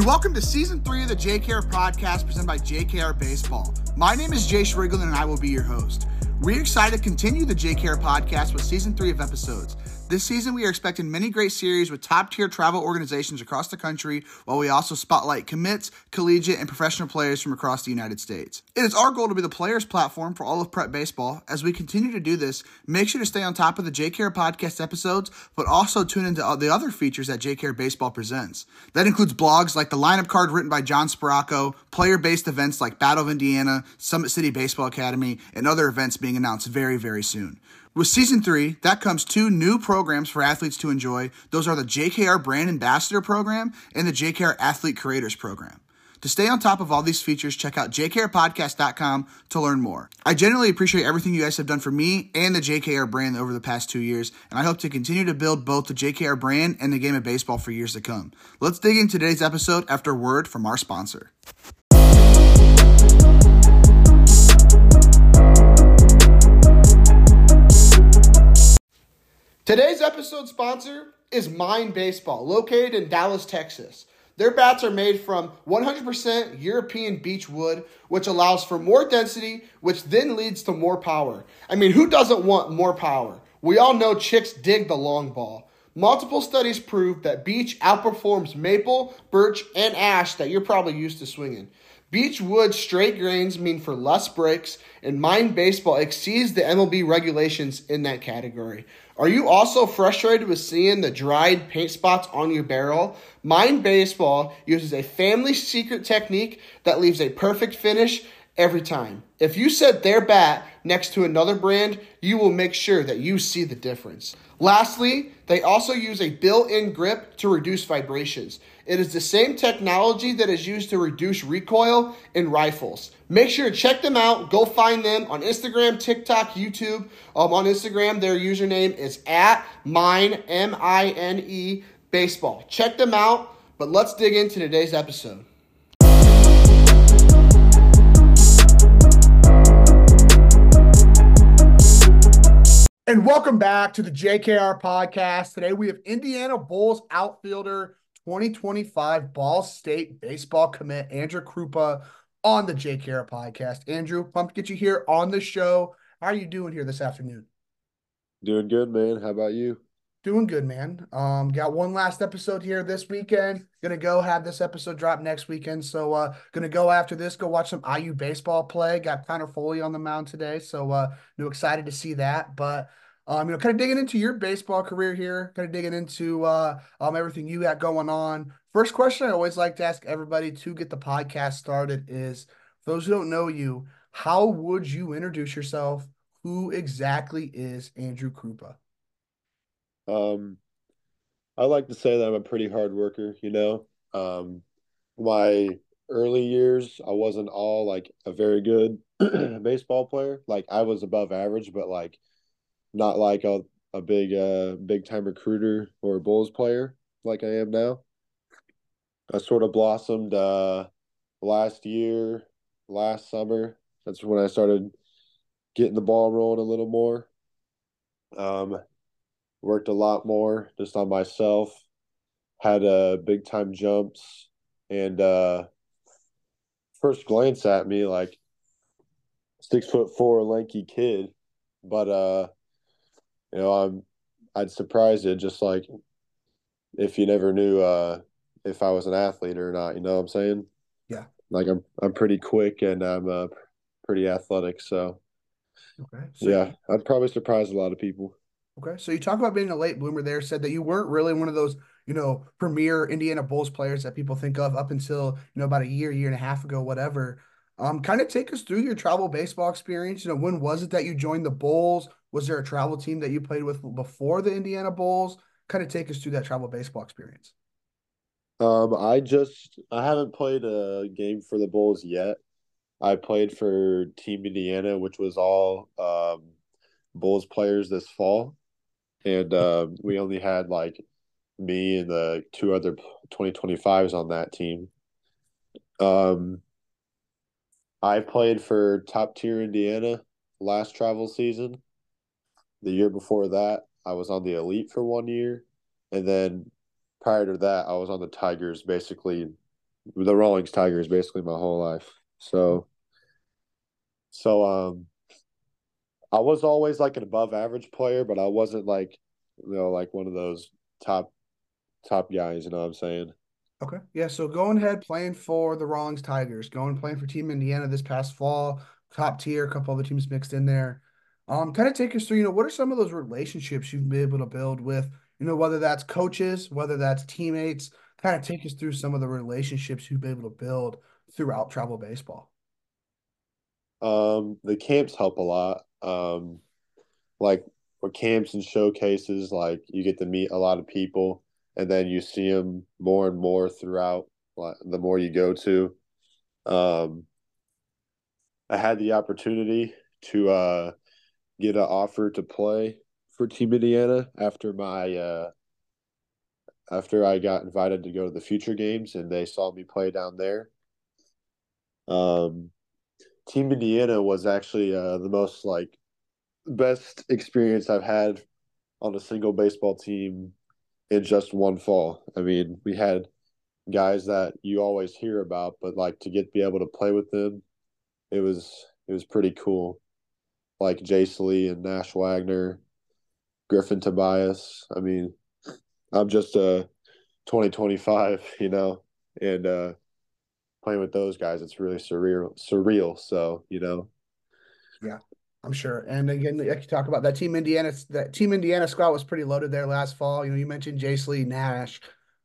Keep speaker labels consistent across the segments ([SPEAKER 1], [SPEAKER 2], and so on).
[SPEAKER 1] And welcome to season three of the JKR podcast presented by JKR Baseball. My name is Jayce Riegling and I will be your host. We're excited to continue the JKR podcast with season three of episodes. This season, we are expecting many great series with top tier travel organizations across the country, while we also spotlight commits, collegiate, and professional players from across the United States. It is our goal to be the players' platform for all of prep baseball. As we continue to do this, make sure to stay on top of the JKR podcast episodes, but also tune into the other features that JKR Baseball presents. That includes blogs like the lineup card written by John Sparaco, player based events like Battle of Indiana, Summit City Baseball Academy, and other events being announced very, very soon. With season three, that comes two new programs for athletes to enjoy. Those are the JKR Brand Ambassador Program and the JKR Athlete Creators Program. To stay on top of all these features, check out jkrpodcast.com to learn more. I genuinely appreciate everything you guys have done for me and the JKR brand over the past two years, and I hope to continue to build both the JKR brand and the game of baseball for years to come. Let's dig into today's episode after word from our sponsor. Today's episode sponsor is Mine Baseball, located in Dallas, Texas. Their bats are made from 100% European beech wood, which allows for more density, which then leads to more power. I mean, who doesn't want more power? We all know chicks dig the long ball. Multiple studies prove that beech outperforms maple, birch, and ash that you're probably used to swinging. Beech wood straight grains mean for less breaks, and Mine Baseball exceeds the MLB regulations in that category. Are you also frustrated with seeing the dried paint spots on your barrel? Mine Baseball uses a family secret technique that leaves a perfect finish every time. If you set their bat next to another brand, you will make sure that you see the difference. Lastly, they also use a built in grip to reduce vibrations. It is the same technology that is used to reduce recoil in rifles. Make sure to check them out. Go find them on Instagram, TikTok, YouTube. Um, on Instagram, their username is at mine, M I N E, baseball. Check them out, but let's dig into today's episode. And welcome back to the JKR podcast. Today we have Indiana Bulls outfielder 2025 Ball State baseball commit Andrew Krupa on the Jake JKR podcast. Andrew, pumped to get you here on the show. How are you doing here this afternoon?
[SPEAKER 2] Doing good, man. How about you?
[SPEAKER 1] Doing good, man. Um, got one last episode here this weekend. Gonna go have this episode drop next weekend. So uh gonna go after this, go watch some IU baseball play. Got Connor Foley on the mound today. So uh new excited to see that. But um, you know, kind of digging into your baseball career here, kind of digging into uh, um, everything you got going on. First question I always like to ask everybody to get the podcast started is for those who don't know you, how would you introduce yourself? Who exactly is Andrew Krupa?
[SPEAKER 2] Um, I like to say that I'm a pretty hard worker, you know. Um, my early years, I wasn't all like a very good baseball player. Like I was above average, but like not like a, a big uh big time recruiter or a Bulls player like I am now. I sort of blossomed uh last year, last summer. That's when I started getting the ball rolling a little more. Um worked a lot more just on myself. Had uh big time jumps and uh first glance at me like six foot four lanky kid. But uh you know, I'm I'd surprise you just like if you never knew uh if I was an athlete or not, you know what I'm saying?
[SPEAKER 1] Yeah.
[SPEAKER 2] Like I'm I'm pretty quick and I'm uh pretty athletic, so
[SPEAKER 1] Okay. So
[SPEAKER 2] yeah, I'd probably surprise a lot of people.
[SPEAKER 1] Okay. So you talk about being a late bloomer there, said that you weren't really one of those, you know, premier Indiana Bulls players that people think of up until, you know, about a year, year and a half ago, whatever. Um, kind of take us through your travel baseball experience. You know, when was it that you joined the Bulls? Was there a travel team that you played with before the Indiana Bulls? Kind of take us through that travel baseball experience.
[SPEAKER 2] Um, I just I haven't played a game for the Bulls yet. I played for Team Indiana, which was all um, Bulls players this fall, and uh, we only had like me and the two other 2025s on that team. Um, I played for top tier Indiana last travel season. The year before that, I was on the elite for one year, and then prior to that, I was on the Tigers basically the Rawlings Tigers basically my whole life. So, so um, I was always like an above average player, but I wasn't like you know like one of those top top guys. You know what I'm saying?
[SPEAKER 1] Okay. Yeah. So going ahead playing for the Rawlings Tigers, going playing for Team Indiana this past fall, top tier, a couple other teams mixed in there. Um, kind of take us through, you know, what are some of those relationships you've been able to build with, you know, whether that's coaches, whether that's teammates, kind of take us through some of the relationships you've been able to build throughout travel baseball.
[SPEAKER 2] Um, the camps help a lot. Um, like for camps and showcases, like you get to meet a lot of people and then you see them more and more throughout like, the more you go to. Um, I had the opportunity to uh, get an offer to play for Team Indiana after my uh, after I got invited to go to the future games and they saw me play down there. Um, Team Indiana was actually uh, the most like best experience I've had on a single baseball team in just one fall. I mean, we had guys that you always hear about, but like to get be able to play with them, it was it was pretty cool. Like Jace Lee and Nash Wagner, Griffin Tobias. I mean, I'm just a 2025, you know, and uh playing with those guys, it's really surreal surreal. So, you know.
[SPEAKER 1] Yeah. I'm sure. And again, like you talk about that team Indiana, that team Indiana squad was pretty loaded there last fall. You know, you mentioned Jace Lee, Nash,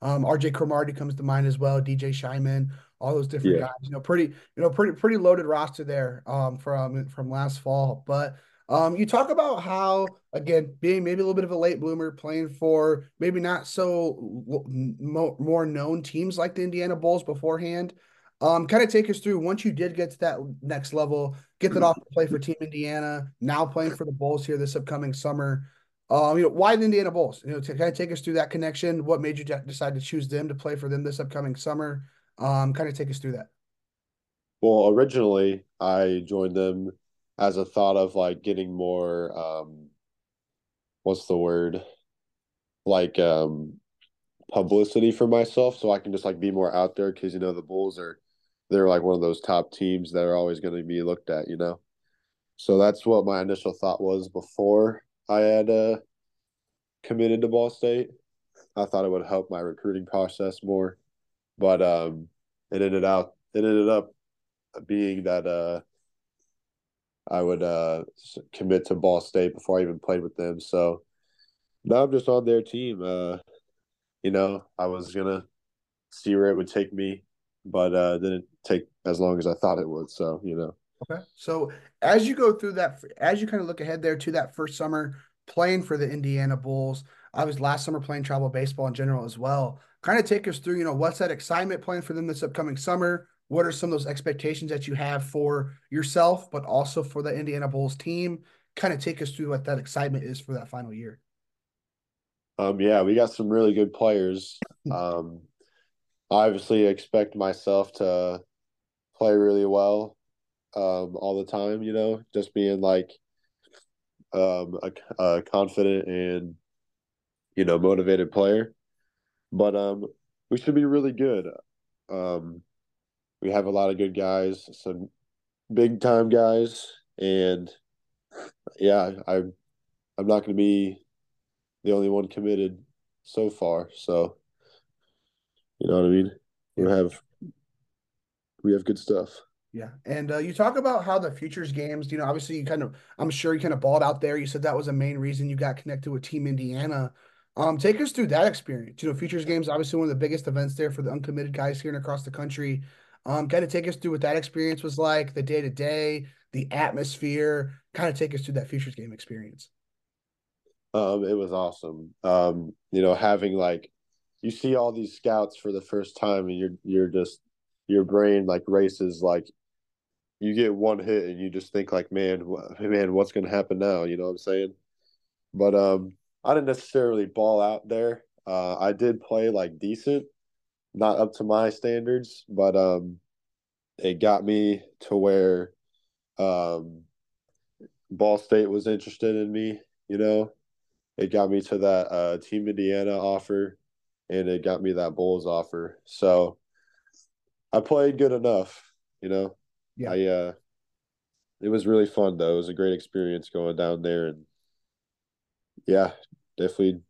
[SPEAKER 1] um, RJ Cromartie comes to mind as well, DJ Scheiman, all those different yeah. guys. You know, pretty, you know, pretty, pretty loaded roster there um, from from last fall. But um, you talk about how again being maybe a little bit of a late bloomer, playing for maybe not so more known teams like the Indiana Bulls beforehand. Um, kind of take us through once you did get to that next level, get that off to play for Team Indiana, now playing for the Bulls here this upcoming summer. Um, you know, why the Indiana Bulls? You know, to kind of take us through that connection. What made you decide to choose them to play for them this upcoming summer? Um, kind of take us through that.
[SPEAKER 2] Well, originally I joined them as a thought of like getting more um what's the word? Like um publicity for myself so I can just like be more out there because you know the Bulls are they're like one of those top teams that are always going to be looked at, you know. So that's what my initial thought was before I had uh, committed to Ball State. I thought it would help my recruiting process more, but um, it ended out it ended up being that uh, I would uh, commit to Ball State before I even played with them. So now I'm just on their team. Uh, you know, I was gonna see where it would take me but uh, didn't take as long as I thought it would. So you know.
[SPEAKER 1] Okay. So as you go through that, as you kind of look ahead there to that first summer playing for the Indiana Bulls, I was last summer playing travel baseball in general as well. Kind of take us through, you know, what's that excitement playing for them this upcoming summer? What are some of those expectations that you have for yourself, but also for the Indiana Bulls team? Kind of take us through what that excitement is for that final year.
[SPEAKER 2] Um, yeah, we got some really good players. Um, obviously expect myself to play really well um, all the time, you know, just being like um, a, a confident and, you know, motivated player. But um, we should be really good. Um, we have a lot of good guys, some big time guys, and yeah, I'm I'm not going to be the only one committed so far. So you know what I mean? We have we have good stuff.
[SPEAKER 1] Yeah, and uh, you talk about how the futures games. You know, obviously, you kind of, I'm sure you kind of balled out there. You said that was a main reason you got connected with Team Indiana. Um, take us through that experience. You know, futures games obviously one of the biggest events there for the uncommitted guys here and across the country. Um, kind of take us through what that experience was like, the day to day, the atmosphere. Kind of take us through that futures game experience.
[SPEAKER 2] Um, it was awesome. Um, you know, having like you see all these scouts for the first time and you're you're just your brain like races like you get one hit and you just think like man man what's going to happen now? You know what i'm saying? But um i didn't necessarily ball out there. Uh i did play like decent. Not up to my standards but um it got me to where um ball state was interested in me you know? It got me to that uh team indiana offer and it got me that Bulls offer. So I played good enough, you know. Yeah. I uh it was really fun though. It was a great experience going down there and yeah, definitely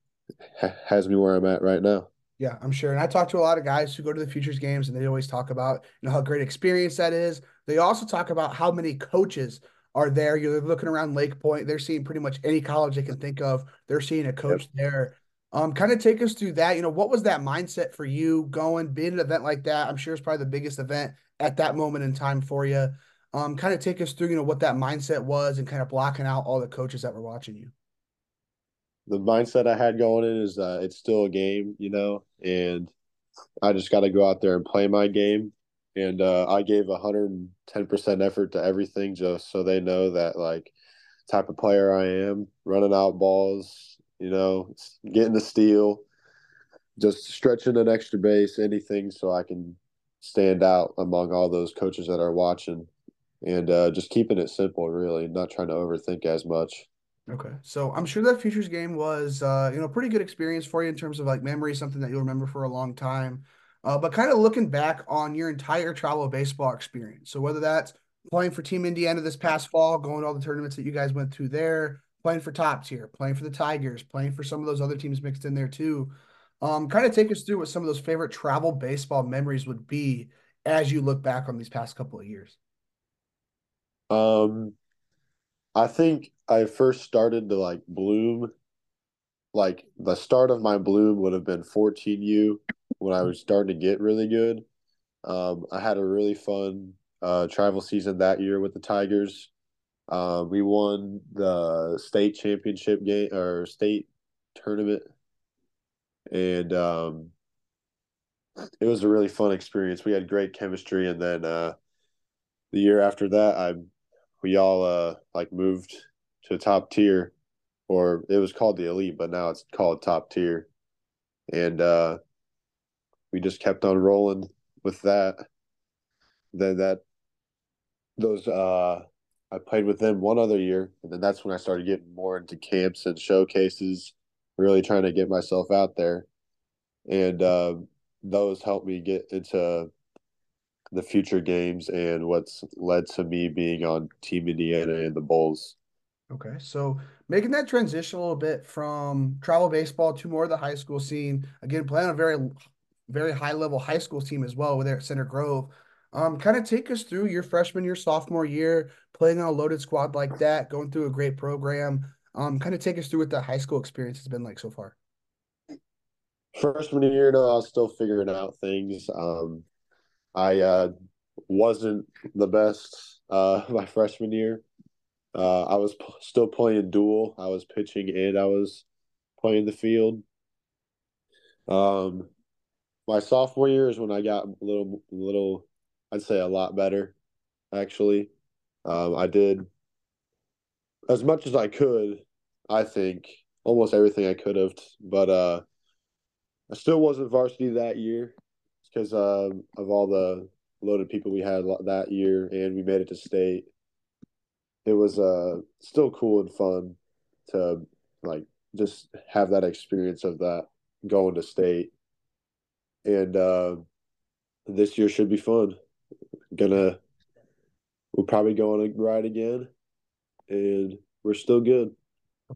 [SPEAKER 2] has me where I'm at right now.
[SPEAKER 1] Yeah, I'm sure. And I talk to a lot of guys who go to the futures games and they always talk about, you know, how great experience that is. They also talk about how many coaches are there. You're looking around Lake Point, they're seeing pretty much any college they can think of. They're seeing a coach yep. there. Um, kind of take us through that. You know, what was that mindset for you going, being an event like that? I'm sure it's probably the biggest event at that moment in time for you. Um, kind of take us through, you know, what that mindset was and kind of blocking out all the coaches that were watching you
[SPEAKER 2] the mindset I had going in is uh, it's still a game, you know, and I just got to go out there and play my game. And uh, I gave 110% effort to everything just so they know that, like, type of player I am, running out balls, you know, getting the steal, just stretching an extra base, anything so I can stand out among all those coaches that are watching and uh, just keeping it simple, really, not trying to overthink as much.
[SPEAKER 1] Okay. So I'm sure that futures game was uh, you know, pretty good experience for you in terms of like memory, something that you'll remember for a long time. Uh, but kind of looking back on your entire travel baseball experience. So whether that's playing for Team Indiana this past fall, going to all the tournaments that you guys went through there, playing for top tier, playing for the Tigers, playing for some of those other teams mixed in there too. Um, kind of take us through what some of those favorite travel baseball memories would be as you look back on these past couple of years.
[SPEAKER 2] Um, I think I first started to like bloom. Like the start of my bloom would have been 14U when I was starting to get really good. Um, I had a really fun uh, travel season that year with the Tigers. Uh, we won the state championship game or state tournament, and um, it was a really fun experience. We had great chemistry, and then uh, the year after that, I we all uh like moved to top tier, or it was called the elite, but now it's called top tier, and uh, we just kept on rolling with that. Then that those uh, I played with them one other year, and then that's when I started getting more into camps and showcases, really trying to get myself out there, and uh, those helped me get into the future games and what's led to me being on Team Indiana and the Bulls.
[SPEAKER 1] Okay, so making that transition a little bit from travel baseball to more of the high school scene. Again, playing a very, very high level high school team as well with at Center Grove. Um, kind of take us through your freshman year, sophomore year, playing on a loaded squad like that, going through a great program. Um, kind of take us through what the high school experience has been like so far.
[SPEAKER 2] Freshman year, though, I was still figuring out things. Um, I uh, wasn't the best uh, my freshman year. Uh, I was p- still playing dual. I was pitching and I was playing the field. Um, my sophomore year is when I got a little, little, I'd say a lot better, actually. Um, I did as much as I could. I think almost everything I could have, but uh, I still wasn't varsity that year because uh, of all the loaded people we had that year, and we made it to state. It was uh, still cool and fun to like just have that experience of that going to state, and uh, this year should be fun. Gonna we'll probably go on a ride again, and we're still good.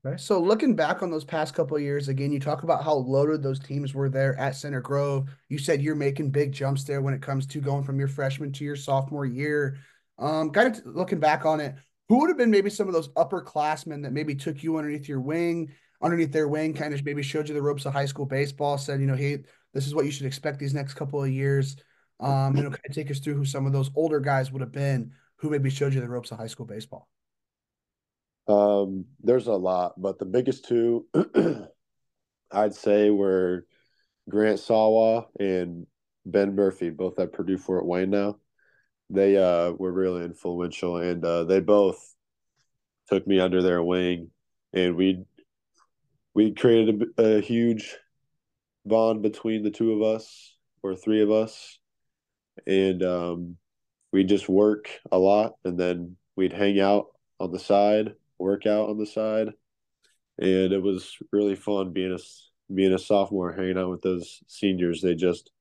[SPEAKER 1] Okay. So looking back on those past couple years, again, you talk about how loaded those teams were there at Center Grove. You said you're making big jumps there when it comes to going from your freshman to your sophomore year. Um, kind of looking back on it, who would have been maybe some of those upperclassmen that maybe took you underneath your wing, underneath their wing, kind of maybe showed you the ropes of high school baseball, said, you know, hey, this is what you should expect these next couple of years. Um, you know, kind of take us through who some of those older guys would have been who maybe showed you the ropes of high school baseball.
[SPEAKER 2] Um, there's a lot, but the biggest two I'd say were Grant Sawa and Ben Murphy, both at Purdue Fort Wayne now. They uh, were really influential, and uh, they both took me under their wing, and we we created a, a huge bond between the two of us, or three of us, and um, we just work a lot, and then we'd hang out on the side workout on the side, and it was really fun being a being a sophomore, hanging out with those seniors. They just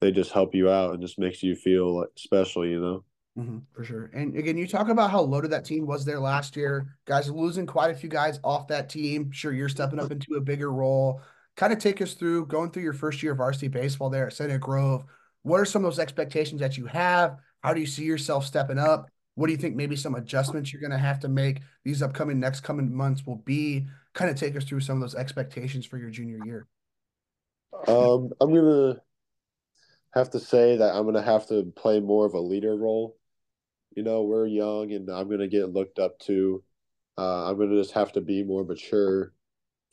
[SPEAKER 2] they just help you out and just makes you feel like special, you know.
[SPEAKER 1] Mm-hmm, for sure. And again, you talk about how loaded that team was there last year. Guys losing quite a few guys off that team. Sure, you're stepping up into a bigger role. Kind of take us through going through your first year of varsity baseball there at Center Grove. What are some of those expectations that you have? How do you see yourself stepping up? What do you think maybe some adjustments you're going to have to make these upcoming next coming months will be? Kind of take us through some of those expectations for your junior year.
[SPEAKER 2] Um, I'm gonna have to say that I'm gonna have to play more of a leader role you know, we're young and I'm going to get looked up to. Uh, I'm going to just have to be more mature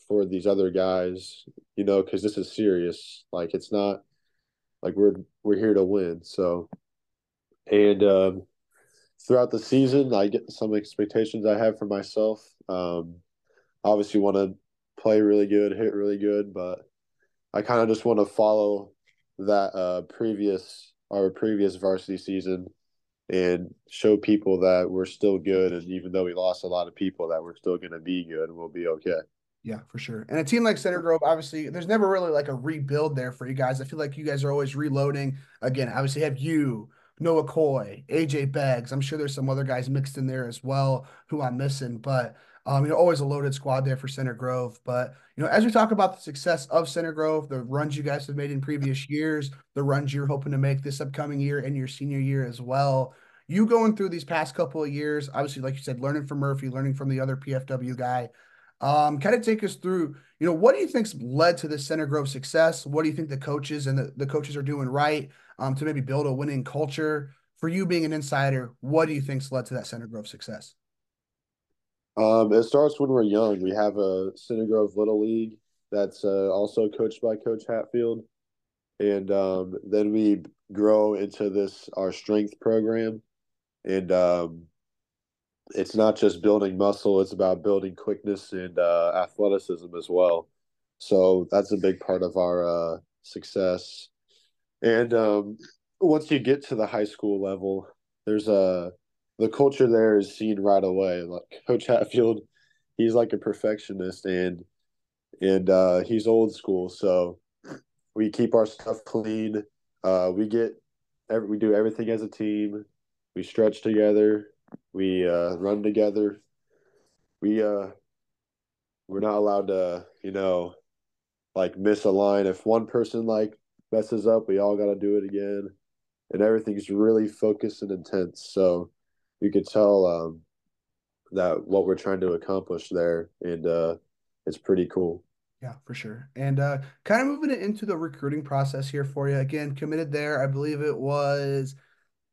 [SPEAKER 2] for these other guys, you know, because this is serious. Like it's not like we're we're here to win. So, and um, throughout the season, I get some expectations I have for myself. Um, obviously, want to play really good, hit really good, but I kind of just want to follow that uh, previous our previous varsity season and show people that we're still good. And even though we lost a lot of people, that we're still going to be good and we'll be okay.
[SPEAKER 1] Yeah, for sure. And a team like Center Grove, obviously, there's never really like a rebuild there for you guys. I feel like you guys are always reloading. Again, obviously, have you, Noah Coy, AJ Beggs. I'm sure there's some other guys mixed in there as well who I'm missing, but um, you know, always a loaded squad there for Center Grove. But you know, as we talk about the success of Center Grove, the runs you guys have made in previous years, the runs you're hoping to make this upcoming year and your senior year as well. You going through these past couple of years, obviously, like you said, learning from Murphy, learning from the other PFW guy. Um, kind of take us through, you know, what do you think's led to this Center Grove success? What do you think the coaches and the, the coaches are doing right um, to maybe build a winning culture? For you being an insider, what do you think's led to that Center Grove success?
[SPEAKER 2] Um, it starts when we're young. We have a Center Grove Little League that's uh, also coached by Coach Hatfield, and um, then we grow into this our strength program, and um, it's not just building muscle; it's about building quickness and uh, athleticism as well. So that's a big part of our uh, success. And um, once you get to the high school level, there's a the culture there is seen right away. Like Coach Hatfield, he's like a perfectionist and and uh, he's old school. So we keep our stuff clean. Uh, we get every, we do everything as a team. We stretch together. We uh, run together. We uh, we're not allowed to, you know, like miss a line. If one person like messes up, we all got to do it again, and everything's really focused and intense. So you could tell um, that what we're trying to accomplish there, and uh, it's pretty cool.
[SPEAKER 1] Yeah, for sure. And uh, kind of moving it into the recruiting process here for you. Again, committed there. I believe it was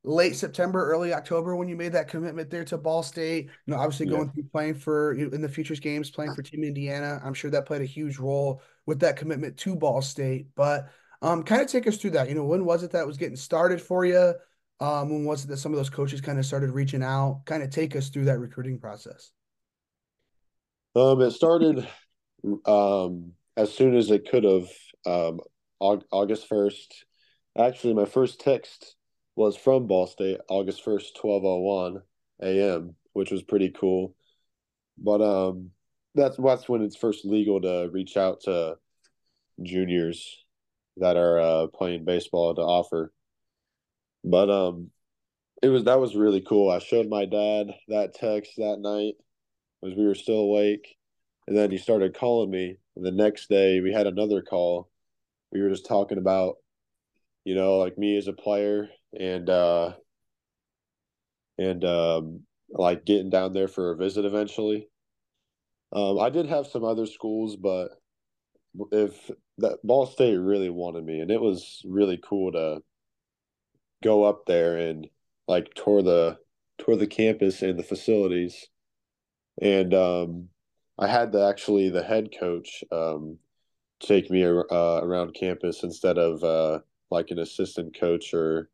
[SPEAKER 1] late September, early October when you made that commitment there to Ball State. You know, obviously going yeah. through playing for in the futures games, playing for Team Indiana. I'm sure that played a huge role with that commitment to Ball State. But um, kind of take us through that. You know, when was it that was getting started for you? Um, when was it that some of those coaches kind of started reaching out? Kind of take us through that recruiting process.
[SPEAKER 2] Um, it started um as soon as it could have. Um, August first. Actually, my first text was from Ball State, August first, twelve oh one a.m., which was pretty cool. But um, that's that's when it's first legal to reach out to juniors that are uh, playing baseball to offer. But um, it was that was really cool. I showed my dad that text that night as we were still awake, and then he started calling me. And the next day, we had another call. We were just talking about, you know, like me as a player and uh and um like getting down there for a visit eventually. Um, I did have some other schools, but if that Ball State really wanted me, and it was really cool to go up there and like tour the tour the campus and the facilities, and um, I had the actually the head coach um, take me uh, around campus instead of uh, like an assistant coach or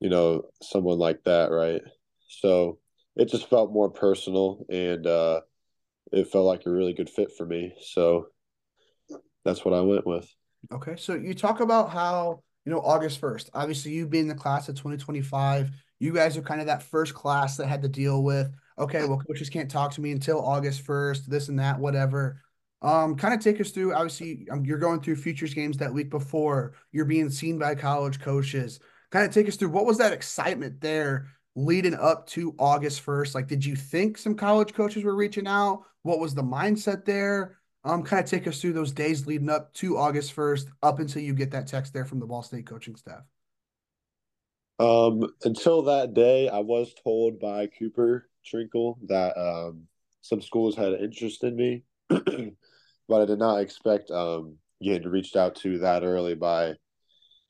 [SPEAKER 2] you know, someone like that, right? So it just felt more personal and uh, it felt like a really good fit for me. So that's what I went with.
[SPEAKER 1] Okay. So you talk about how, you know, August 1st, obviously you've being the class of 2025, you guys are kind of that first class that had to deal with, okay, well, coaches can't talk to me until August 1st, this and that, whatever. Um, kind of take us through. Obviously, um, you're going through futures games that week before. You're being seen by college coaches. Kind of take us through what was that excitement there leading up to August 1st? Like, did you think some college coaches were reaching out? What was the mindset there? Um, kind of take us through those days leading up to August 1st, up until you get that text there from the Ball State coaching staff.
[SPEAKER 2] Um, until that day, I was told by Cooper Trinkle that um, some schools had interest in me, but I did not expect um, getting reached out to that early by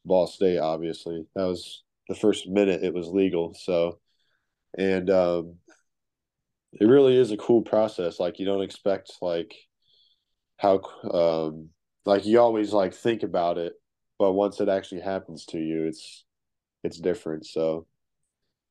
[SPEAKER 2] Ball State. Obviously, that was the first minute it was legal. So, and um, it really is a cool process. Like you don't expect like how um like you always like think about it, but once it actually happens to you, it's it's different. So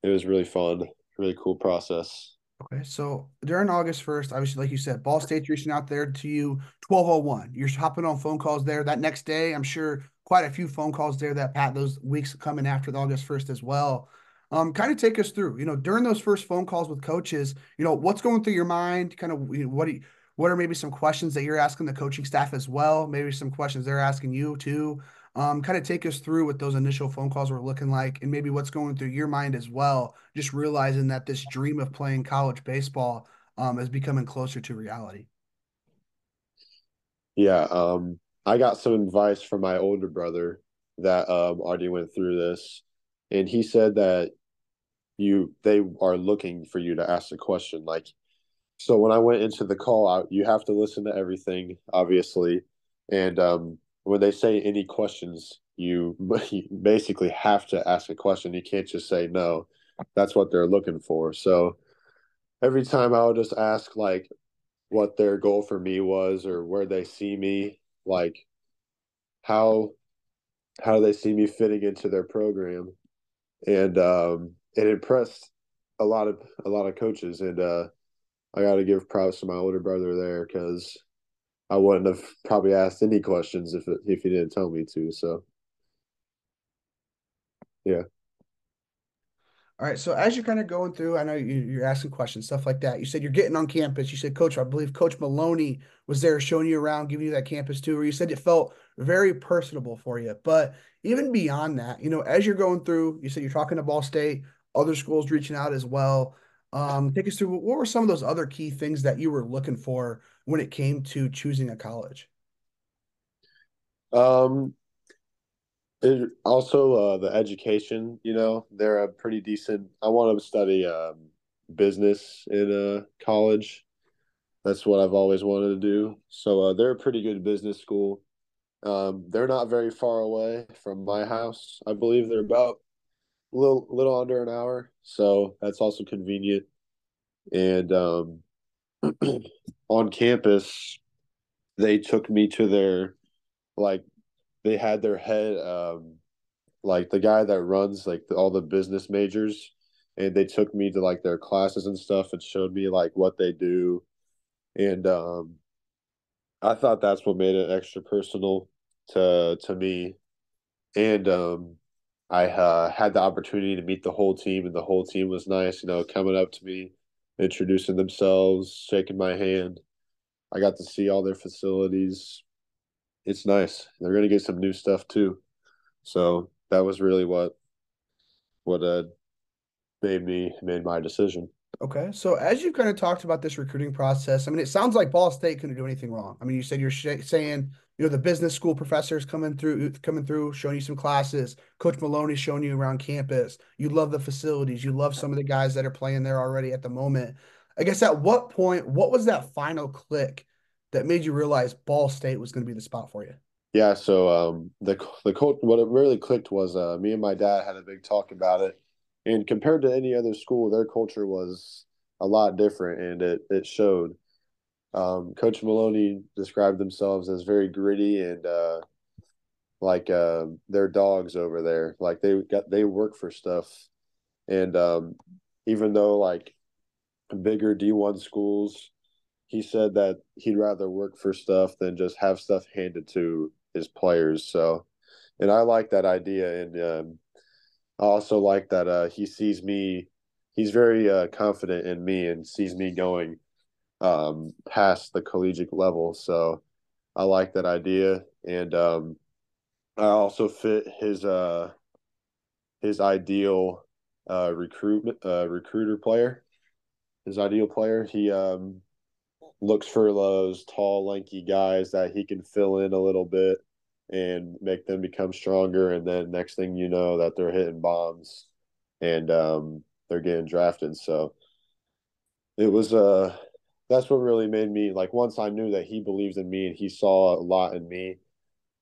[SPEAKER 2] it was really fun, really cool process.
[SPEAKER 1] Okay, so during August 1st, obviously, like you said, Ball State's reaching out there to you 1201. You're hopping on phone calls there. That next day, I'm sure quite a few phone calls there that Pat, those weeks coming after the August 1st as well. Um, kind of take us through, you know, during those first phone calls with coaches, you know, what's going through your mind? Kind of you know, what do you, what are maybe some questions that you're asking the coaching staff as well? Maybe some questions they're asking you too. Um, kind of take us through what those initial phone calls were looking like and maybe what's going through your mind as well. Just realizing that this dream of playing college baseball um, is becoming closer to reality.
[SPEAKER 2] Yeah. Um, I got some advice from my older brother that um, already went through this. And he said that you they are looking for you to ask a question like so when I went into the call out, you have to listen to everything, obviously. And um, when they say any questions, you basically have to ask a question. You can't just say no. That's what they're looking for. So every time I would just ask like what their goal for me was or where they see me, like how how do they see me fitting into their program. And um, it impressed a lot of a lot of coaches and uh I got to give props to my older brother there because I wouldn't have probably asked any questions if if he didn't tell me to. So, yeah.
[SPEAKER 1] All right. So as you're kind of going through, I know you, are asking questions, stuff like that. You said you're getting on campus. You said, Coach, I believe Coach Maloney was there showing you around, giving you that campus tour. You said it felt very personable for you. But even beyond that, you know, as you're going through, you said you're talking to Ball State, other schools reaching out as well. Um, take us through what were some of those other key things that you were looking for when it came to choosing a college?
[SPEAKER 2] Um, it, also uh, the education. You know, they're a pretty decent. I want to study um, business in a college. That's what I've always wanted to do. So uh, they're a pretty good business school. Um, they're not very far away from my house. I believe they're about little little under an hour, so that's also convenient. And um, on campus, they took me to their like they had their head um, like the guy that runs like the, all the business majors, and they took me to like their classes and stuff and showed me like what they do, and um, I thought that's what made it extra personal to to me, and um, I uh, had the opportunity to meet the whole team, and the whole team was nice. You know, coming up to me, introducing themselves, shaking my hand. I got to see all their facilities. It's nice. They're going to get some new stuff too. So that was really what what uh made me made my decision.
[SPEAKER 1] Okay. So as you've kind of talked about this recruiting process, I mean, it sounds like Ball State couldn't do anything wrong. I mean, you said you're sh- saying, you know, the business school professors coming through, coming through, showing you some classes. Coach Maloney showing you around campus. You love the facilities. You love some of the guys that are playing there already at the moment. I guess at what point, what was that final click that made you realize Ball State was going to be the spot for you?
[SPEAKER 2] Yeah. So um, the the coach, what it really clicked was uh, me and my dad had a big talk about it and compared to any other school, their culture was a lot different, and it it showed. Um, Coach Maloney described themselves as very gritty and uh, like uh, they're dogs over there. Like they got they work for stuff, and um, even though like bigger D one schools, he said that he'd rather work for stuff than just have stuff handed to his players. So, and I like that idea, and um, I also like that uh, he sees me. He's very uh, confident in me and sees me going um, past the collegiate level. So I like that idea, and um, I also fit his uh, his ideal uh, recruitment uh, recruiter player. His ideal player. He um, looks for those tall, lanky guys that he can fill in a little bit and make them become stronger. And then next thing you know, that they're hitting bombs and um, they're getting drafted. So it was uh that's what really made me like once I knew that he believed in me and he saw a lot in me,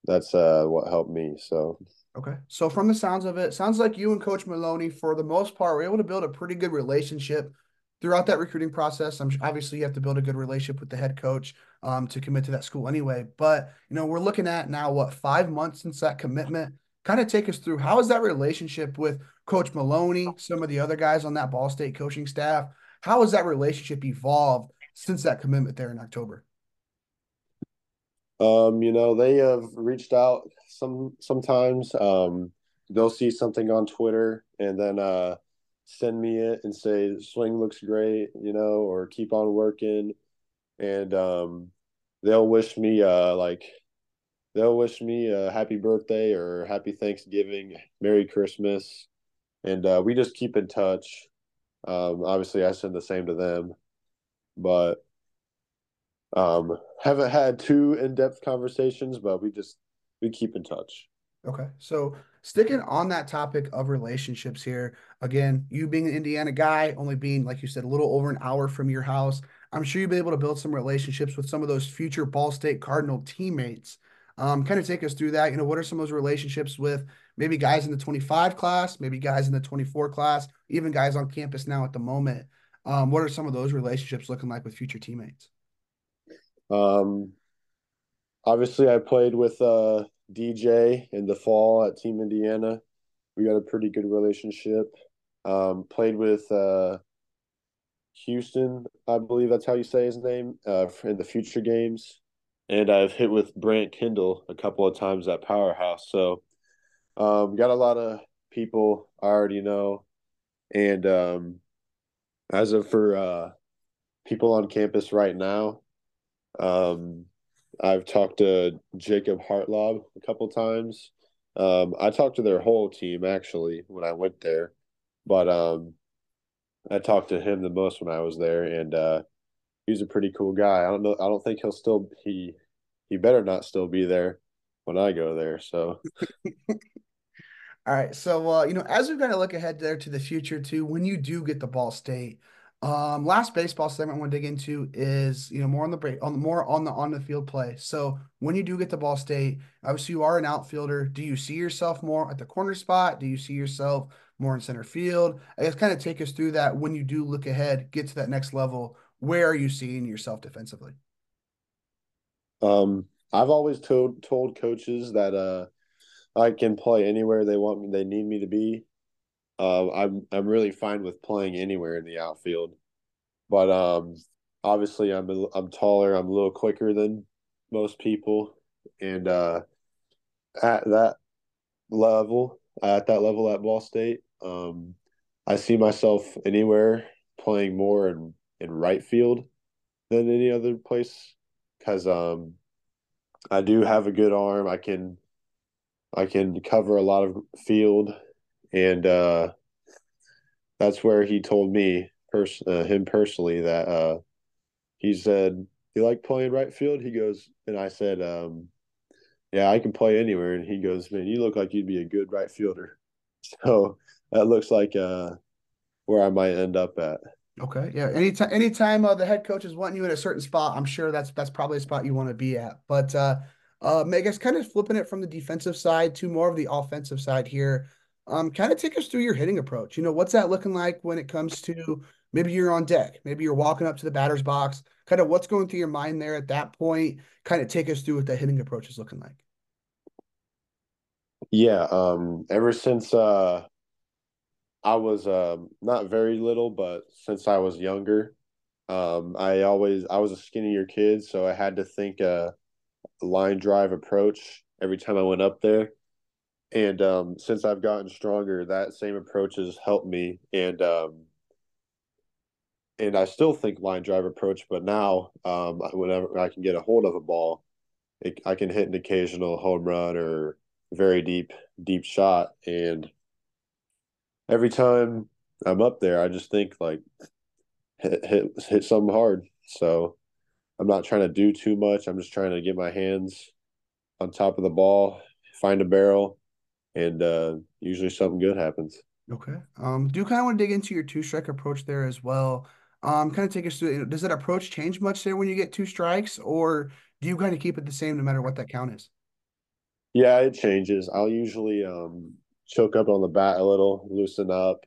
[SPEAKER 2] that's uh what helped me. So
[SPEAKER 1] Okay. So from the sounds of it, sounds like you and Coach Maloney, for the most part, were able to build a pretty good relationship throughout that recruiting process. I'm obviously you have to build a good relationship with the head coach um, to commit to that school anyway. But you know, we're looking at now what five months since that commitment. Kind of take us through how is that relationship with Coach Maloney, some of the other guys on that Ball State coaching staff. How has that relationship evolved since that commitment there in October?
[SPEAKER 2] Um, you know, they have reached out some sometimes. Um, they'll see something on Twitter and then uh send me it and say swing looks great, you know, or keep on working. And um they'll wish me uh like they'll wish me a happy birthday or happy Thanksgiving, Merry Christmas. And uh we just keep in touch. Um obviously I send the same to them. But um haven't had two in-depth conversations, but we just we keep in touch.
[SPEAKER 1] Okay. So sticking on that topic of relationships here, again, you being an Indiana guy, only being, like you said, a little over an hour from your house, I'm sure you'll be able to build some relationships with some of those future Ball State Cardinal teammates. Um, kind of take us through that. You know, what are some of those relationships with maybe guys in the 25 class, maybe guys in the 24 class, even guys on campus now at the moment? Um, what are some of those relationships looking like with future teammates?
[SPEAKER 2] Um, obviously, I played with uh, DJ in the fall at Team Indiana. We got a pretty good relationship. Um, played with uh, Houston, I believe that's how you say his name, uh, in the future games. And I've hit with Brant Kendall a couple of times at Powerhouse. So um, got a lot of people I already know. And um, as of for uh, people on campus right now, um, I've talked to Jacob Hartlob a couple times. Um, I talked to their whole team actually when I went there, but um, I talked to him the most when I was there, and uh, he's a pretty cool guy. I don't know. I don't think he'll still he he better not still be there when I go there. So.
[SPEAKER 1] All right. So, uh, you know, as we kind of look ahead there to the future too, when you do get the Ball State, um, last baseball segment I want to dig into is you know more on the break on the more on the on the field play. So when you do get the Ball State, obviously you are an outfielder. Do you see yourself more at the corner spot? Do you see yourself more in center field? I guess kind of take us through that when you do look ahead, get to that next level. Where are you seeing yourself defensively?
[SPEAKER 2] Um, I've always told told coaches that uh I can play anywhere they want me, they need me to be. Uh, I'm I'm really fine with playing anywhere in the outfield, but um, obviously I'm a, I'm taller. I'm a little quicker than most people, and uh, at that level, at that level at Ball State, um, I see myself anywhere playing more in in right field than any other place because um, I do have a good arm. I can I can cover a lot of field and uh, that's where he told me, pers- uh, him personally, that uh, he said, "You like playing right field?" He goes, and I said, um, "Yeah, I can play anywhere." And he goes, "Man, you look like you'd be a good right fielder." So that looks like uh, where I might end up at.
[SPEAKER 1] Okay, yeah. Anytime, anytime uh, the head coach is wanting you in a certain spot, I'm sure that's that's probably a spot you want to be at. But uh, uh, I guess kind of flipping it from the defensive side to more of the offensive side here. Um, kind of take us through your hitting approach. You know, what's that looking like when it comes to maybe you're on deck, maybe you're walking up to the batter's box. Kind of what's going through your mind there at that point. Kind of take us through what the hitting approach is looking like.
[SPEAKER 2] Yeah, um, ever since uh, I was uh, not very little, but since I was younger, um, I always I was a skinnier kid, so I had to think uh, a line drive approach every time I went up there. And um, since I've gotten stronger, that same approach has helped me. And um, and I still think line drive approach, but now um, whenever I can get a hold of a ball, it, I can hit an occasional home run or very deep deep shot, and every time I'm up there, I just think like hit hit hit something hard. So I'm not trying to do too much. I'm just trying to get my hands on top of the ball, find a barrel, and uh, usually something good happens.
[SPEAKER 1] Okay. Um, do you kind of want to dig into your two strike approach there as well? Um, kind of take us through. Does that approach change much there when you get two strikes, or do you kind of keep it the same no matter what that count is?
[SPEAKER 2] Yeah, it changes. I'll usually um, choke up on the bat a little, loosen up,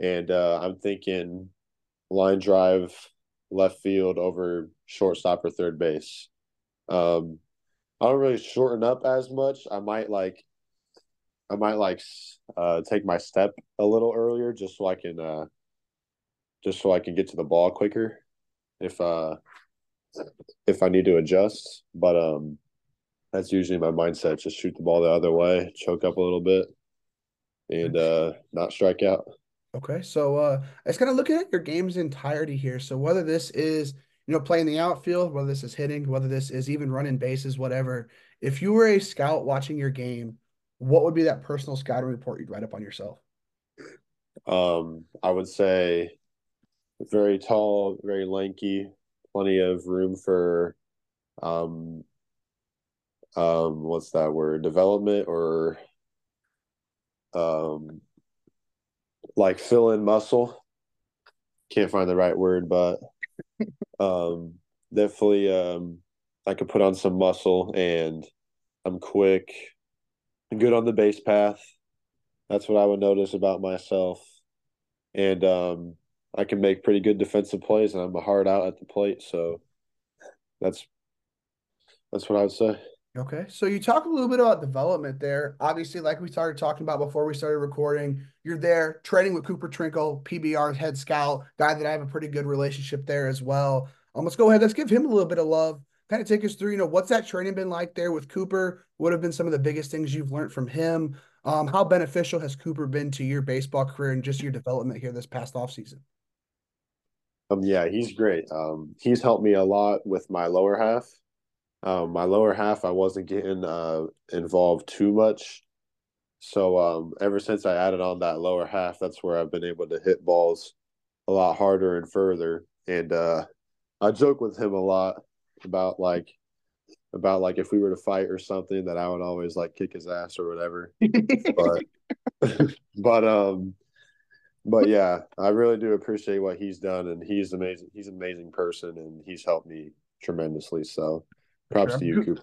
[SPEAKER 2] and uh, I'm thinking line drive left field over shortstop or third base. Um, I don't really shorten up as much. I might like, I might like uh, take my step a little earlier just so I can, uh, just so I can get to the ball quicker, if uh, if I need to adjust. But um, that's usually my mindset. Just shoot the ball the other way, choke up a little bit, and uh, not strike out.
[SPEAKER 1] Okay, so uh, it's kind of looking at your game's entirety here. So whether this is you know playing the outfield, whether this is hitting, whether this is even running bases, whatever. If you were a scout watching your game, what would be that personal scouting report you'd write up on yourself?
[SPEAKER 2] Um, I would say very tall, very lanky, plenty of room for um um what's that word? Development or um like fill in muscle. Can't find the right word but um definitely um i could put on some muscle and i'm quick good on the base path that's what i would notice about myself and um i can make pretty good defensive plays and i'm a hard out at the plate so that's that's what i would say
[SPEAKER 1] Okay, so you talk a little bit about development there. Obviously, like we started talking about before we started recording, you're there training with Cooper Trinkle, PBR's head scout, guy that I have a pretty good relationship there as well. Um, let's go ahead. Let's give him a little bit of love. Kind of take us through, you know, what's that training been like there with Cooper? What have been some of the biggest things you've learned from him? Um, how beneficial has Cooper been to your baseball career and just your development here this past off season?
[SPEAKER 2] Um, yeah, he's great. Um, he's helped me a lot with my lower half um, my lower half, I wasn't getting uh, involved too much. So um, ever since I added on that lower half, that's where I've been able to hit balls a lot harder and further. And uh, I joke with him a lot about like about like if we were to fight or something that I would always like kick his ass or whatever. but but um but yeah, I really do appreciate what he's done and he's amazing. He's an amazing person and he's helped me tremendously. So Props sure. to you, Cooper.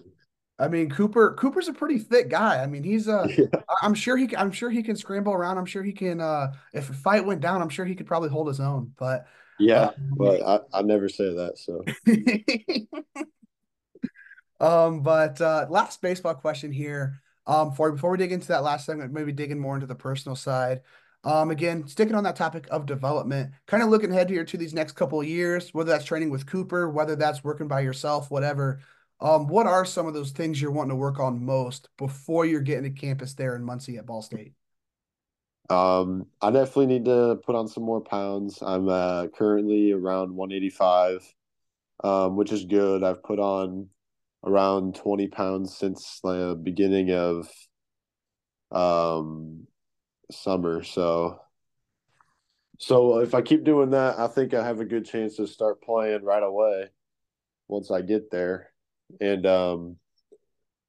[SPEAKER 1] I mean, Cooper. Cooper's a pretty thick guy. I mean, he's uh, yeah. I'm sure he. I'm sure he can scramble around. I'm sure he can. Uh, if a fight went down, I'm sure he could probably hold his own. But
[SPEAKER 2] yeah, uh, but I, I never say that. So.
[SPEAKER 1] um, but uh, last baseball question here. Um, for before we dig into that last segment, maybe digging more into the personal side. Um, again, sticking on that topic of development, kind of looking ahead here to these next couple of years, whether that's training with Cooper, whether that's working by yourself, whatever. Um, what are some of those things you're wanting to work on most before you're getting to campus there in Muncie at Ball State?
[SPEAKER 2] Um, I definitely need to put on some more pounds. I'm uh, currently around 185, um, which is good. I've put on around 20 pounds since the beginning of um, summer. So, so if I keep doing that, I think I have a good chance to start playing right away once I get there and um,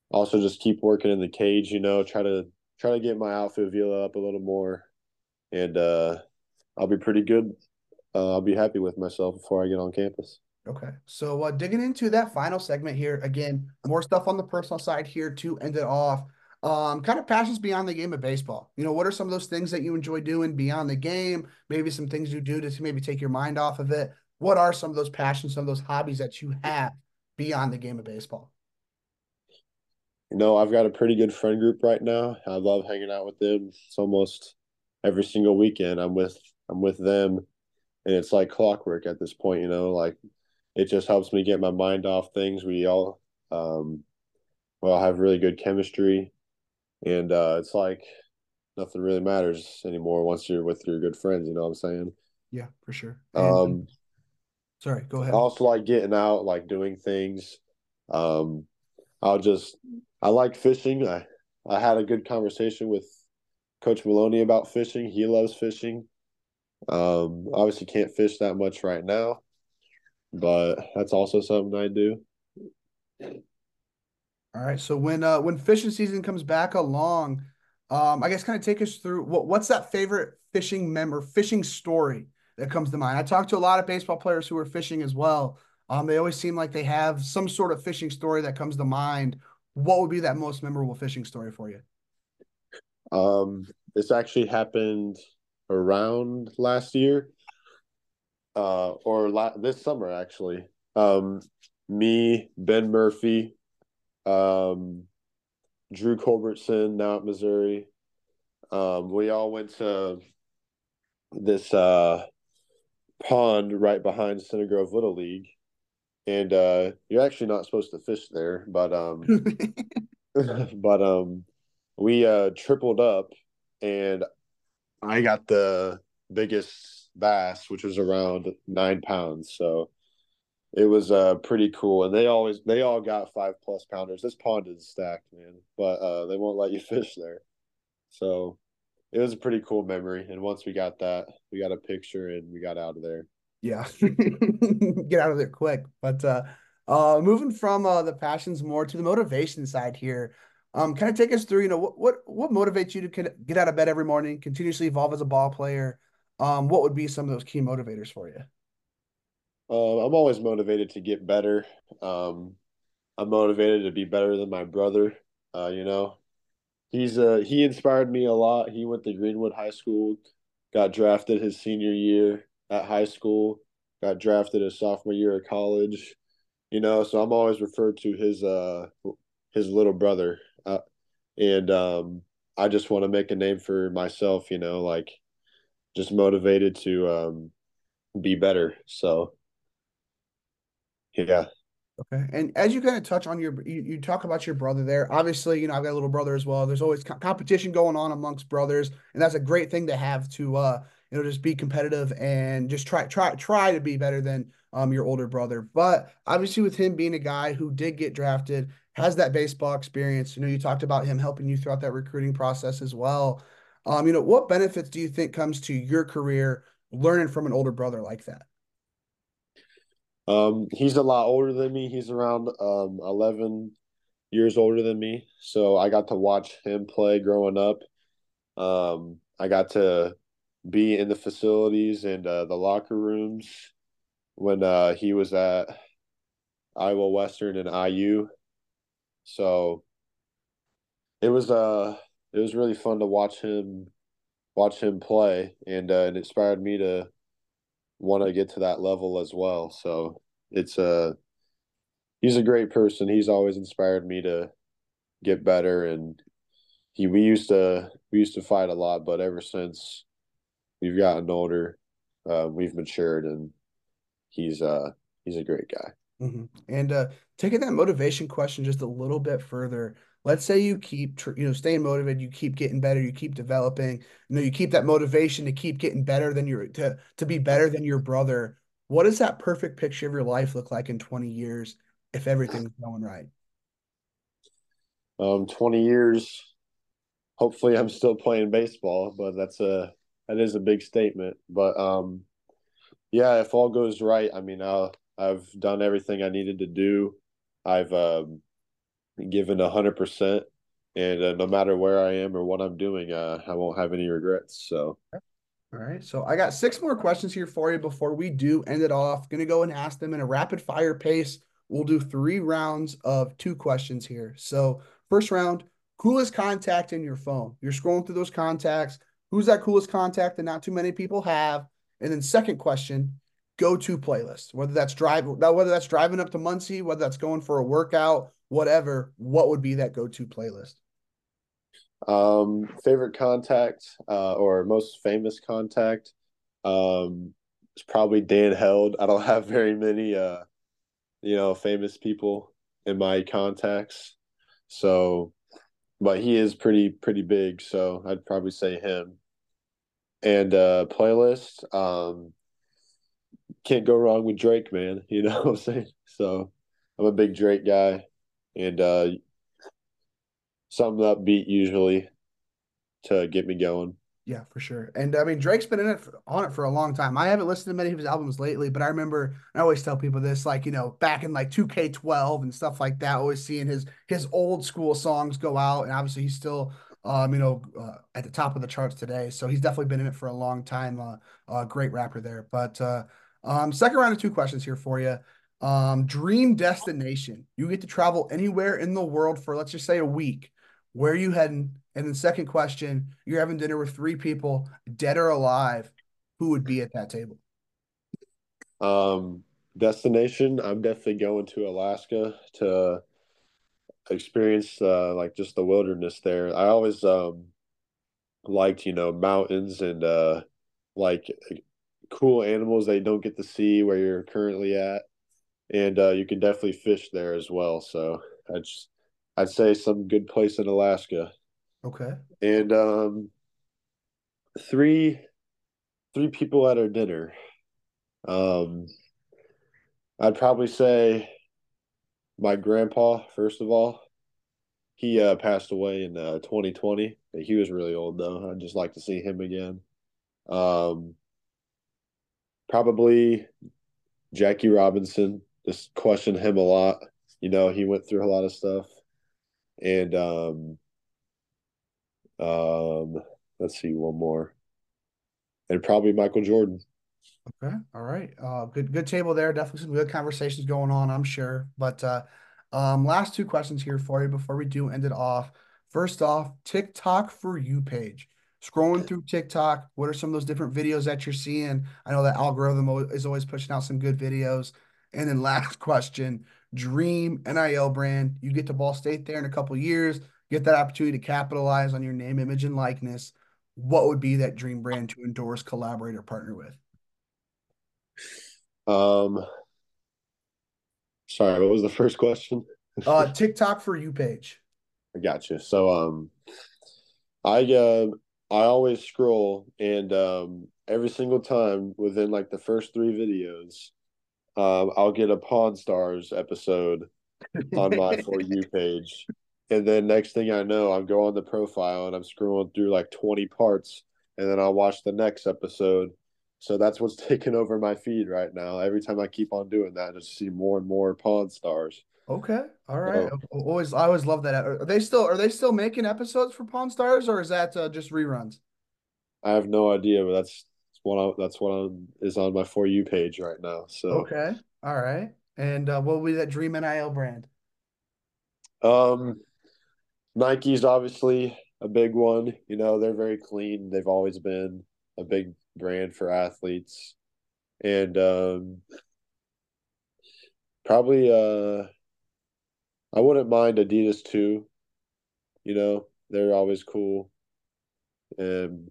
[SPEAKER 2] also just keep working in the cage. You know, try to try to get my outfield velo up a little more, and uh, I'll be pretty good. Uh, I'll be happy with myself before I get on campus.
[SPEAKER 1] Okay, so uh, digging into that final segment here again, more stuff on the personal side here to end it off. Um, kind of passions beyond the game of baseball. You know, what are some of those things that you enjoy doing beyond the game? Maybe some things you do to maybe take your mind off of it. What are some of those passions, some of those hobbies that you have beyond the game of baseball?
[SPEAKER 2] You know, I've got a pretty good friend group right now. I love hanging out with them. It's almost every single weekend I'm with I'm with them and it's like clockwork at this point, you know, like it just helps me get my mind off things. We all um well have really good chemistry and uh it's like nothing really matters anymore once you're with your good friends, you know what I'm saying?
[SPEAKER 1] Yeah, for sure.
[SPEAKER 2] And, um
[SPEAKER 1] Sorry, go ahead.
[SPEAKER 2] I also like getting out, like doing things. Um, I'll just I like fishing. I I had a good conversation with Coach Maloney about fishing. He loves fishing. Um, obviously can't fish that much right now, but that's also something I do.
[SPEAKER 1] All right. So when uh when fishing season comes back along, um, I guess kind of take us through what what's that favorite fishing member fishing story that comes to mind. I talked to a lot of baseball players who are fishing as well. Um, they always seem like they have some sort of fishing story that comes to mind. What would be that most memorable fishing story for you?
[SPEAKER 2] Um, this actually happened around last year, uh, or la- this summer actually. Um, me, Ben Murphy, um, Drew Culbertson, now at Missouri. Um, we all went to this uh, pond right behind Center Grove Little League, and uh, you're actually not supposed to fish there, but um, but um, we uh tripled up, and I got the biggest bass, which was around nine pounds. So it was uh pretty cool, and they always they all got five plus pounders. This pond is stacked, man, but uh, they won't let you fish there. So it was a pretty cool memory. And once we got that, we got a picture and we got out of there.
[SPEAKER 1] Yeah, get out of there quick. But uh, uh, moving from uh, the passions more to the motivation side here, um, kind of take us through. You know, what what what motivates you to get out of bed every morning, continuously evolve as a ball player? Um, what would be some of those key motivators for you?
[SPEAKER 2] Uh, I'm always motivated to get better. Um, I'm motivated to be better than my brother. Uh, you know, he's uh he inspired me a lot. He went to Greenwood High School, got drafted his senior year at high school, got drafted his sophomore year of college. You know, so I'm always referred to his uh his little brother, uh, and um, I just want to make a name for myself. You know, like just motivated to um, be better. So yeah.
[SPEAKER 1] Okay. And as you kind of touch on your, you, you talk about your brother there. Obviously, you know, I've got a little brother as well. There's always co- competition going on amongst brothers, and that's a great thing to have to, uh, you know, just be competitive and just try, try, try to be better than um your older brother. But obviously, with him being a guy who did get drafted, has that baseball experience. You know, you talked about him helping you throughout that recruiting process as well. Um, you know, what benefits do you think comes to your career learning from an older brother like that?
[SPEAKER 2] Um, he's a lot older than me. He's around um 11 years older than me. So I got to watch him play growing up. Um, I got to be in the facilities and uh, the locker rooms when uh, he was at Iowa Western and IU. So it was uh it was really fun to watch him watch him play and uh, it inspired me to want to get to that level as well. So it's a uh, he's a great person. He's always inspired me to get better and he we used to we used to fight a lot, but ever since we've gotten older, uh, we've matured and he's uh he's a great guy.
[SPEAKER 1] Mm-hmm. And uh, taking that motivation question just a little bit further, let's say you keep you know staying motivated you keep getting better you keep developing you know you keep that motivation to keep getting better than your to to be better than your brother what does that perfect picture of your life look like in 20 years if everything's going right
[SPEAKER 2] um 20 years hopefully i'm still playing baseball but that's a that is a big statement but um yeah if all goes right i mean i i've done everything i needed to do i've um given a hundred percent, and uh, no matter where I am or what I'm doing, uh, I won't have any regrets. So.
[SPEAKER 1] All right. So I got six more questions here for you before we do end it off. Going to go and ask them in a rapid fire pace. We'll do three rounds of two questions here. So, first round, coolest contact in your phone. You're scrolling through those contacts. Who's that coolest contact that not too many people have? And then, second question, go to playlist. Whether that's drive, whether that's driving up to Muncie, whether that's going for a workout, whatever, what would be that go-to playlist?
[SPEAKER 2] Um, favorite contact uh, or most famous contact um, it's probably Dan Held. I don't have very many, uh, you know, famous people in my contacts, so but he is pretty pretty big, so I'd probably say him. And uh, playlist, um, can't go wrong with Drake, man. You know what I'm saying? So I'm a big Drake guy, and uh, something upbeat usually to get me going.
[SPEAKER 1] Yeah, for sure. And I mean, Drake's been in it for, on it for a long time. I haven't listened to many of his albums lately, but I remember I always tell people this, like you know, back in like 2K12 and stuff like that. Always seeing his his old school songs go out, and obviously he's still, um, you know, uh, at the top of the charts today. So he's definitely been in it for a long time. Uh, uh great rapper there. But uh, um, second round of two questions here for you. Um, dream destination. You get to travel anywhere in the world for let's just say a week. Where you heading? And then second question, you're having dinner with three people, dead or alive. Who would be at that table?
[SPEAKER 2] Um, destination, I'm definitely going to Alaska to experience uh, like just the wilderness there. I always um liked, you know, mountains and uh like cool animals that you don't get to see where you're currently at. And uh, you can definitely fish there as well. So I just I'd say some good place in Alaska.
[SPEAKER 1] Okay.
[SPEAKER 2] And um, three three people at our dinner. Um, I'd probably say my grandpa first of all. He uh, passed away in uh, 2020. He was really old though. I'd just like to see him again. Um, probably Jackie Robinson. Just question him a lot. You know, he went through a lot of stuff and um, um, let's see one more, and probably Michael Jordan.
[SPEAKER 1] Okay, all right. Uh, good good table there. Definitely some good conversations going on. I'm sure. But uh, um, last two questions here for you before we do end it off. First off, TikTok for you page. Scrolling through TikTok, what are some of those different videos that you're seeing? I know that algorithm is always pushing out some good videos. And then last question, dream NIL brand. You get to Ball State there in a couple years, get that opportunity to capitalize on your name, image, and likeness. What would be that dream brand to endorse, collaborate, or partner with?
[SPEAKER 2] Um, sorry, what was the first question?
[SPEAKER 1] uh, TikTok for you page.
[SPEAKER 2] I got you. So, um, I uh, I always scroll, and um, every single time within like the first three videos, um, I'll get a Pawn Stars episode on my For You page. And then next thing I know, I'm going on the profile and I'm scrolling through like 20 parts. And then I'll watch the next episode. So that's what's taking over my feed right now. Every time I keep on doing that, I just see more and more Pawn Stars.
[SPEAKER 1] Okay. All right. So, always, I always love that. Are they still, are they still making episodes for Pawn Stars or is that uh, just reruns?
[SPEAKER 2] I have no idea, but that's what I, that's what I'm, is on my for you page right now. So
[SPEAKER 1] okay, all right. And uh, what will be that Dream NIL brand?
[SPEAKER 2] Um, Nike's obviously a big one. You know, they're very clean. They've always been a big brand for athletes, and um, probably uh, I wouldn't mind Adidas too. You know, they're always cool. And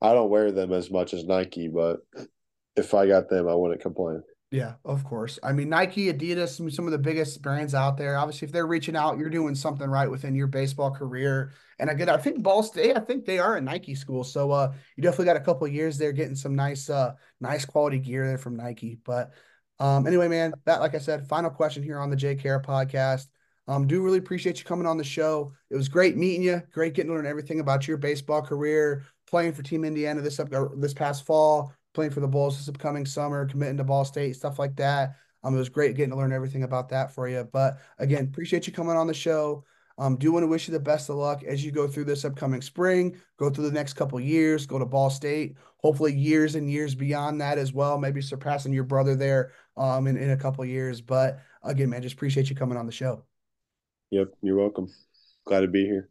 [SPEAKER 2] I don't wear them as much as Nike, but if I got them, I wouldn't complain.
[SPEAKER 1] Yeah, of course. I mean, Nike, Adidas, some of the biggest brands out there. Obviously, if they're reaching out, you're doing something right within your baseball career. And again, I think Ball State, I think they are a Nike school. So uh, you definitely got a couple years there getting some nice, uh, nice quality gear there from Nike. But um, anyway, man, that like I said, final question here on the JKR podcast. Um, do really appreciate you coming on the show. It was great meeting you. Great getting to learn everything about your baseball career, playing for Team Indiana this up this past fall, playing for the Bulls this upcoming summer, committing to Ball State, stuff like that. Um, it was great getting to learn everything about that for you. But again, appreciate you coming on the show. Um, do want to wish you the best of luck as you go through this upcoming spring, go through the next couple years, go to Ball State, hopefully years and years beyond that as well, maybe surpassing your brother there um, in, in a couple years. But again, man, just appreciate you coming on the show.
[SPEAKER 2] Yep, you're welcome. Glad to be here.